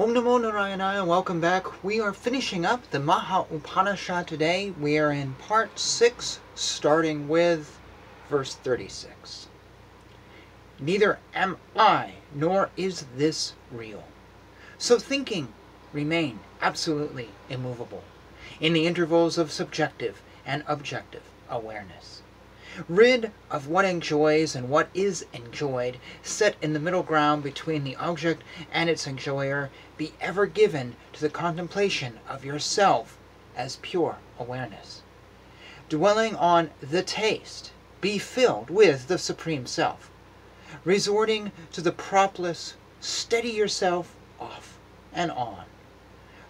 Om Namo Narayana and welcome back. We are finishing up the Maha Upanishad today. We are in part 6, starting with verse 36. Neither am I, nor is this real. So thinking remain absolutely immovable in the intervals of subjective and objective awareness. Rid of what enjoys and what is enjoyed, set in the middle ground between the object and its enjoyer, be ever given to the contemplation of yourself as pure awareness. Dwelling on the taste, be filled with the Supreme Self. Resorting to the propless, steady yourself off and on.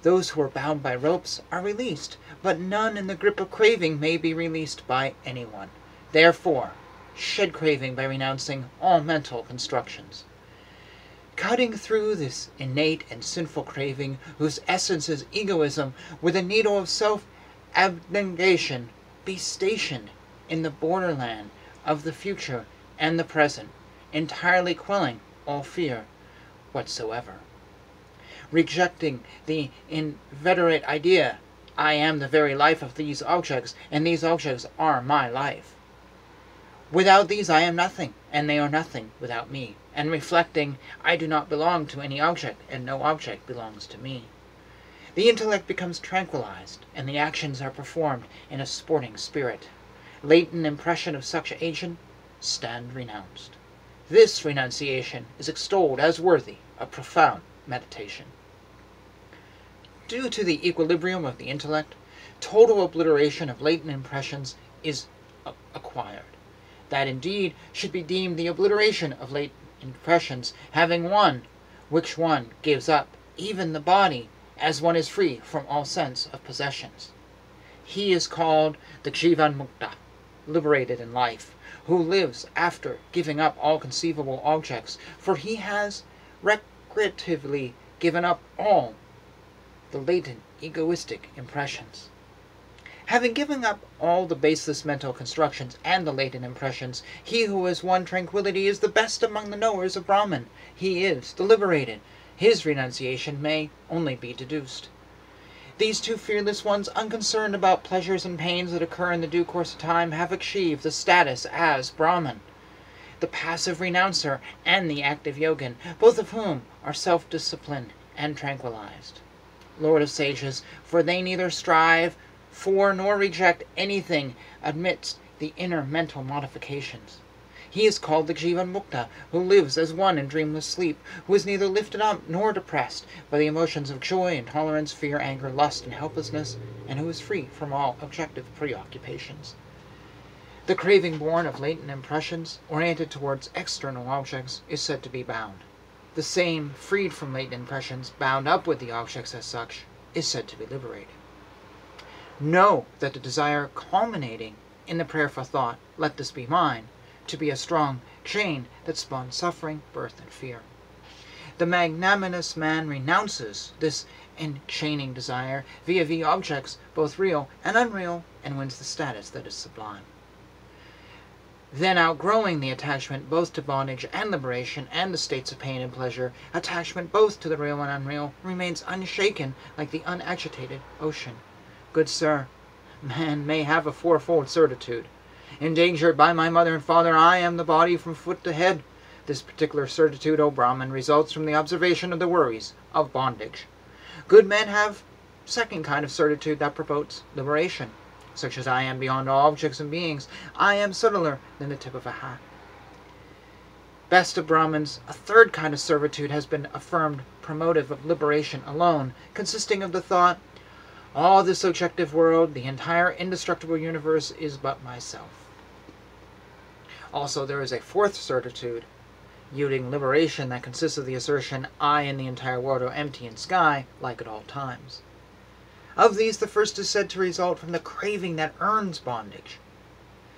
Those who are bound by ropes are released, but none in the grip of craving may be released by anyone. Therefore, shed craving by renouncing all mental constructions. Cutting through this innate and sinful craving, whose essence is egoism, with a needle of self abnegation, be stationed in the borderland of the future and the present, entirely quelling all fear whatsoever. Rejecting the inveterate idea, I am the very life of these objects, and these objects are my life. Without these I am nothing, and they are nothing without me. And reflecting, I do not belong to any object, and no object belongs to me. The intellect becomes tranquilized, and the actions are performed in a sporting spirit. Latent impression of such agent stand renounced. This renunciation is extolled as worthy of profound meditation. Due to the equilibrium of the intellect, total obliteration of latent impressions is acquired that indeed should be deemed the obliteration of late impressions, having won, which one gives up even the body, as one is free from all sense of possessions. He is called the Jivan Mukta, liberated in life, who lives after giving up all conceivable objects, for he has recreatively given up all the latent egoistic impressions. Having given up all the baseless mental constructions and the latent impressions, he who has won tranquillity is the best among the knowers of Brahman. He is the liberated. His renunciation may only be deduced. These two fearless ones, unconcerned about pleasures and pains that occur in the due course of time, have achieved the status as Brahman. The passive renouncer and the active yogin, both of whom are self-disciplined and tranquilized. Lord of sages, for they neither strive for nor reject anything amidst the inner mental modifications. He is called the Jivan Mukta, who lives as one in dreamless sleep, who is neither lifted up nor depressed by the emotions of joy, intolerance, fear, anger, lust, and helplessness, and who is free from all objective preoccupations. The craving born of latent impressions, oriented towards external objects, is said to be bound. The same, freed from latent impressions, bound up with the objects as such, is said to be liberated. Know that the desire culminating in the prayer for thought, let this be mine, to be a strong chain that spawns suffering, birth, and fear. The magnanimous man renounces this enchaining desire via the objects, both real and unreal, and wins the status that is sublime. Then outgrowing the attachment both to bondage and liberation and the states of pain and pleasure, attachment both to the real and unreal remains unshaken like the unagitated ocean. Good sir, man may have a fourfold certitude. Endangered by my mother and father, I am the body from foot to head. This particular certitude, O Brahman, results from the observation of the worries of bondage. Good men have second kind of certitude that promotes liberation, such as I am beyond all objects and beings. I am subtler than the tip of a hat. Best of Brahmins, a third kind of servitude has been affirmed promotive of liberation alone, consisting of the thought, all this objective world, the entire indestructible universe, is but myself. Also, there is a fourth certitude, yielding liberation that consists of the assertion, I and the entire world are empty and sky, like at all times. Of these, the first is said to result from the craving that earns bondage.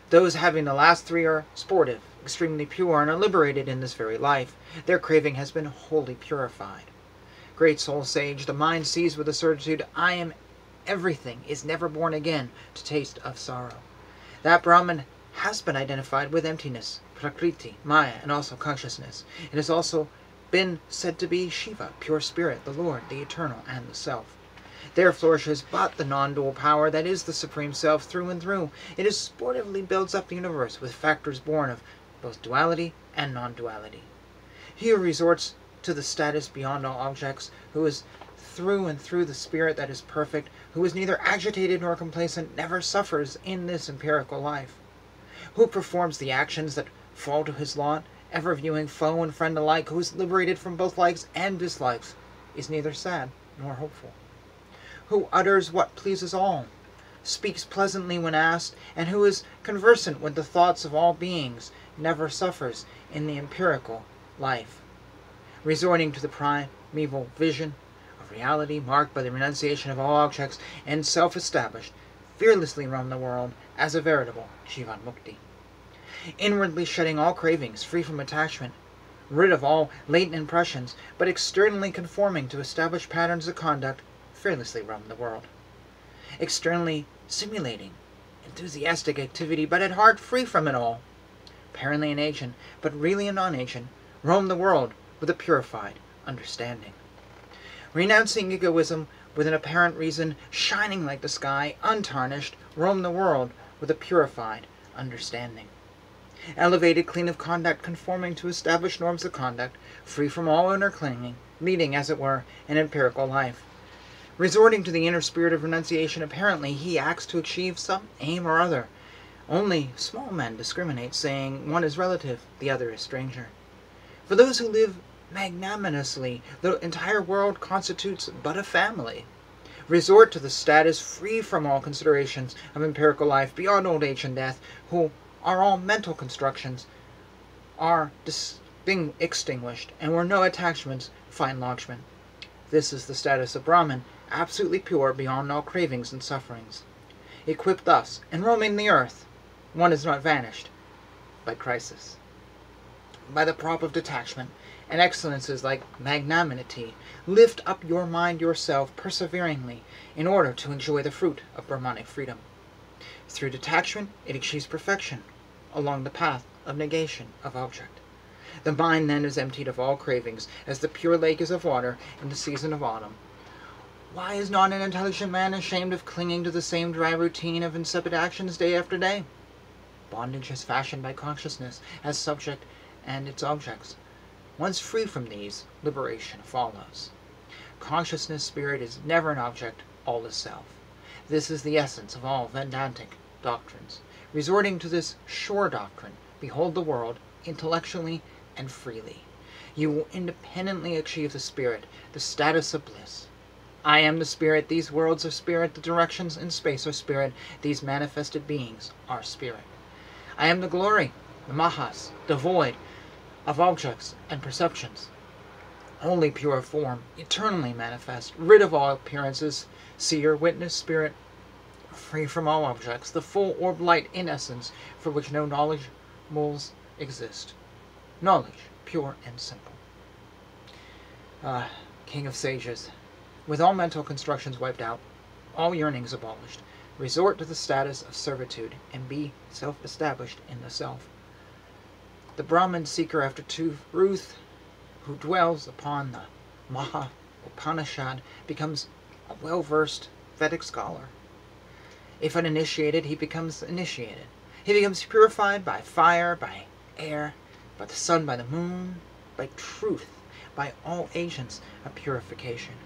Those having the last three are sportive, extremely pure, and are liberated in this very life. Their craving has been wholly purified. Great soul sage, the mind sees with a certitude, I am everything is never born again to taste of sorrow. That Brahman has been identified with emptiness, prakriti, maya, and also consciousness. It has also been said to be Shiva, pure spirit, the Lord, the eternal, and the self. There flourishes but the non-dual power that is the Supreme Self through and through. It is sportively builds up the universe with factors born of both duality and non-duality. He resorts to the status beyond all objects, who is through and through the spirit that is perfect, who is neither agitated nor complacent, never suffers in this empirical life. Who performs the actions that fall to his lot, ever viewing foe and friend alike, who is liberated from both likes and dislikes, is neither sad nor hopeful who utters what pleases all, speaks pleasantly when asked, and who is conversant with the thoughts of all beings, never suffers in the empirical life. Resorting to the primeval vision of reality marked by the renunciation of all objects and self-established, fearlessly roam the world as a veritable Jivan Mukti. Inwardly shedding all cravings, free from attachment, rid of all latent impressions, but externally conforming to established patterns of conduct fearlessly roam the world. Externally simulating enthusiastic activity, but at heart free from it all. Apparently an agent, but really a non-agent, roam the world with a purified understanding. Renouncing egoism with an apparent reason, shining like the sky, untarnished, roam the world with a purified understanding. Elevated, clean of conduct, conforming to established norms of conduct, free from all inner clinging, leading, as it were, an empirical life. Resorting to the inner spirit of renunciation, apparently he acts to achieve some aim or other. Only small men discriminate, saying one is relative, the other is stranger. For those who live magnanimously, the entire world constitutes but a family. Resort to the status free from all considerations of empirical life beyond old age and death, who are all mental constructions, are extinguished, and where no attachments find lodgment. This is the status of Brahman, absolutely pure beyond all cravings and sufferings. Equipped thus, and roaming the earth, one is not vanished by crisis. By the prop of detachment, and excellences like magnanimity, lift up your mind yourself perseveringly in order to enjoy the fruit of Brahmanic freedom. Through detachment, it achieves perfection along the path of negation of object. The mind then is emptied of all cravings, as the pure lake is of water in the season of autumn, why is not an intelligent man ashamed of clinging to the same dry routine of insipid actions day after day? Bondage is fashioned by consciousness as subject and its objects. Once free from these, liberation follows. Consciousness spirit is never an object, all is self. This is the essence of all Vedantic doctrines. Resorting to this sure doctrine, behold the world intellectually and freely. You will independently achieve the spirit, the status of bliss. I am the spirit, these worlds are spirit, the directions in space are spirit, these manifested beings are spirit. I am the glory, the mahas, devoid of objects and perceptions. Only pure form, eternally manifest, rid of all appearances, seer, witness, spirit, free from all objects, the full orb light in essence, for which no knowledge moles exist. Knowledge, pure and simple. Ah, King of Sages, with all mental constructions wiped out, all yearnings abolished, resort to the status of servitude and be self-established in the self. The Brahmin seeker after truth who dwells upon the Maha Upanishad becomes a well-versed Vedic scholar. If uninitiated, he becomes initiated. He becomes purified by fire, by air, by the sun, by the moon, by truth, by all agents of purification.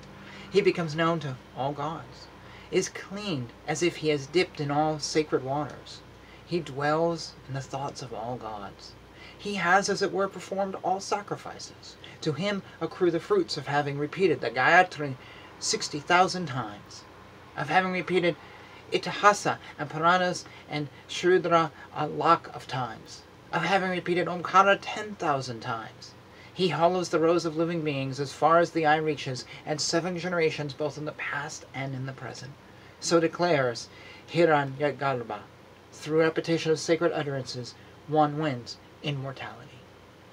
He becomes known to all gods, is cleaned as if he has dipped in all sacred waters. He dwells in the thoughts of all gods. He has, as it were, performed all sacrifices. To him accrue the fruits of having repeated the Gayatri 60,000 times, of having repeated Itihasa and Puranas and Shrudra a lakh of times, of having repeated Omkara 10,000 times, he hollows the rows of living beings as far as the eye reaches, and seven generations both in the past and in the present. So declares Hiranyagarbha. Through repetition of sacred utterances, one wins immortality.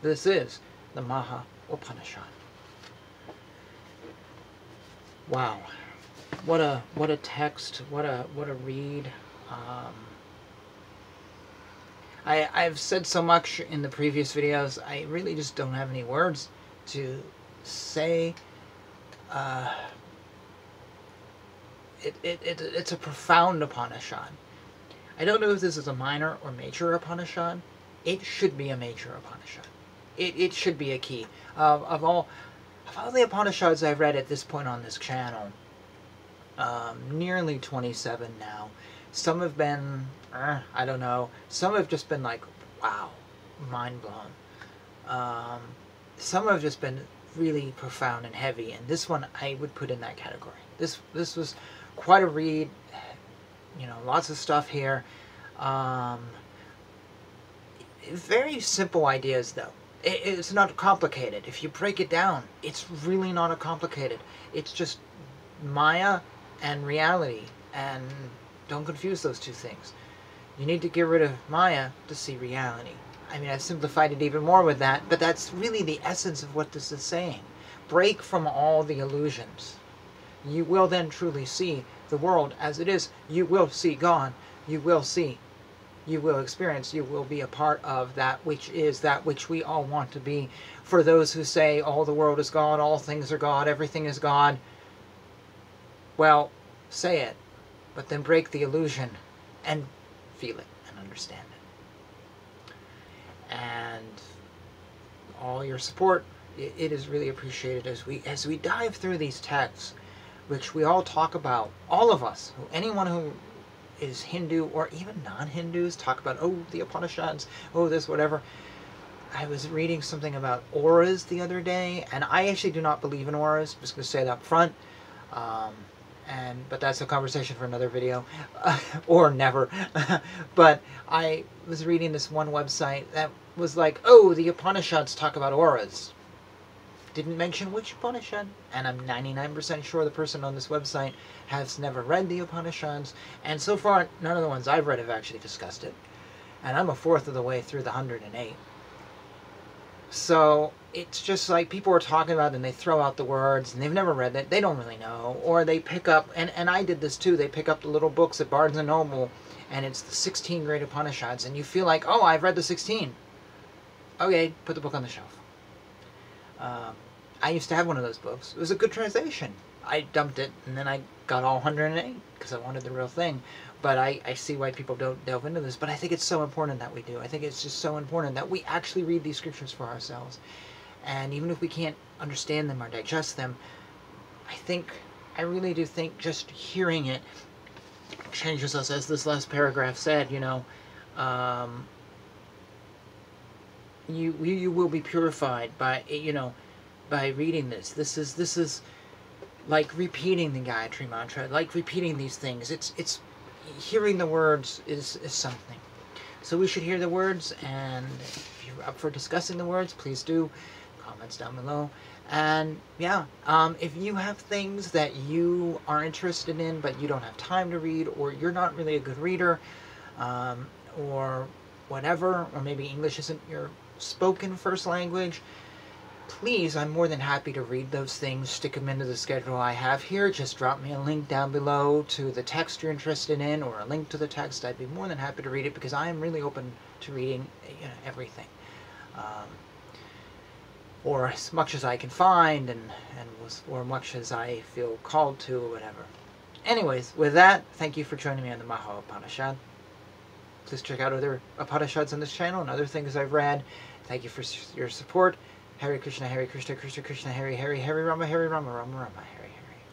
This is the Maha Upanishad. Wow. What a what a text, what a what a read. Um, I, I've said so much in the previous videos, I really just don't have any words to say uh, it, it, it, it's a profound Upanishad. I don't know if this is a minor or major Upanishad. It should be a major Upanishad. It, it should be a key. Uh, of all of all the Upanishads I've read at this point on this channel, um, nearly 27 now, some have been, uh, I don't know, some have just been like, wow, mind blown. Um, some have just been really profound and heavy, and this one I would put in that category. This this was quite a read. You know, lots of stuff here. Um, very simple ideas, though. It's not complicated. If you break it down, it's really not a complicated. It's just Maya and reality, and don't confuse those two things. You need to get rid of Maya to see reality. I mean, I've simplified it even more with that, but that's really the essence of what this is saying. Break from all the illusions. You will then truly see the world as it is. You will see God. You will see. You will experience. You will be a part of that which is that which we all want to be. For those who say all the world is God, all things are God, everything is God, well, say it, but then break the illusion and feel it and understand it and all your support. It, is really appreciated as we as we dive through these texts, which we all talk about. All of us, anyone who is Hindu or even non-Hindus, talk about oh the Upanishads, oh this whatever. I was reading something about auras the other day, and I actually do not believe in auras. I'm just going to say it up front. Um, and but that's a conversation for another video or never but i was reading this one website that was like oh the upanishads talk about auras didn't mention which upanishad and i'm 99% sure the person on this website has never read the upanishads and so far none of the ones i've read have actually discussed it and i'm a fourth of the way through the 108 so it's just like people are talking about it and they throw out the words and they've never read it. They don't really know. Or they pick up, and, and I did this too, they pick up the little books at Barnes & Noble and it's the 16 Great Upanishads and you feel like, oh, I've read the 16. Okay, put the book on the shelf. Um, I used to have one of those books. It was a good translation. I dumped it and then I got all 108 because I wanted the real thing. But I, I see why people don't delve into this. But I think it's so important that we do. I think it's just so important that we actually read these scriptures for ourselves. And even if we can't understand them or digest them, I think, I really do think just hearing it changes us, as this last paragraph said, you know, um, you, you will be purified by, you know, by reading this. This is, this is like repeating the Gayatri mantra, like repeating these things. It's, it's, hearing the words is, is something. So we should hear the words, and if you're up for discussing the words, please do. Comments down below. And yeah, um, if you have things that you are interested in but you don't have time to read, or you're not really a good reader, um, or whatever, or maybe English isn't your spoken first language, please, I'm more than happy to read those things, stick them into the schedule I have here. Just drop me a link down below to the text you're interested in or a link to the text. I'd be more than happy to read it because I am really open to reading you know, everything. Um, or as much as I can find and, and or much as I feel called to or whatever. Anyways, with that, thank you for joining me on the Maha Upanishad. Please check out other Upanishads on this channel and other things I've read. Thank you for your support. Hare Krishna, Hare Krishna, Krishna Krishna, Hare Hare, Hare Rama, Hare Rama, Rama Rama, Hare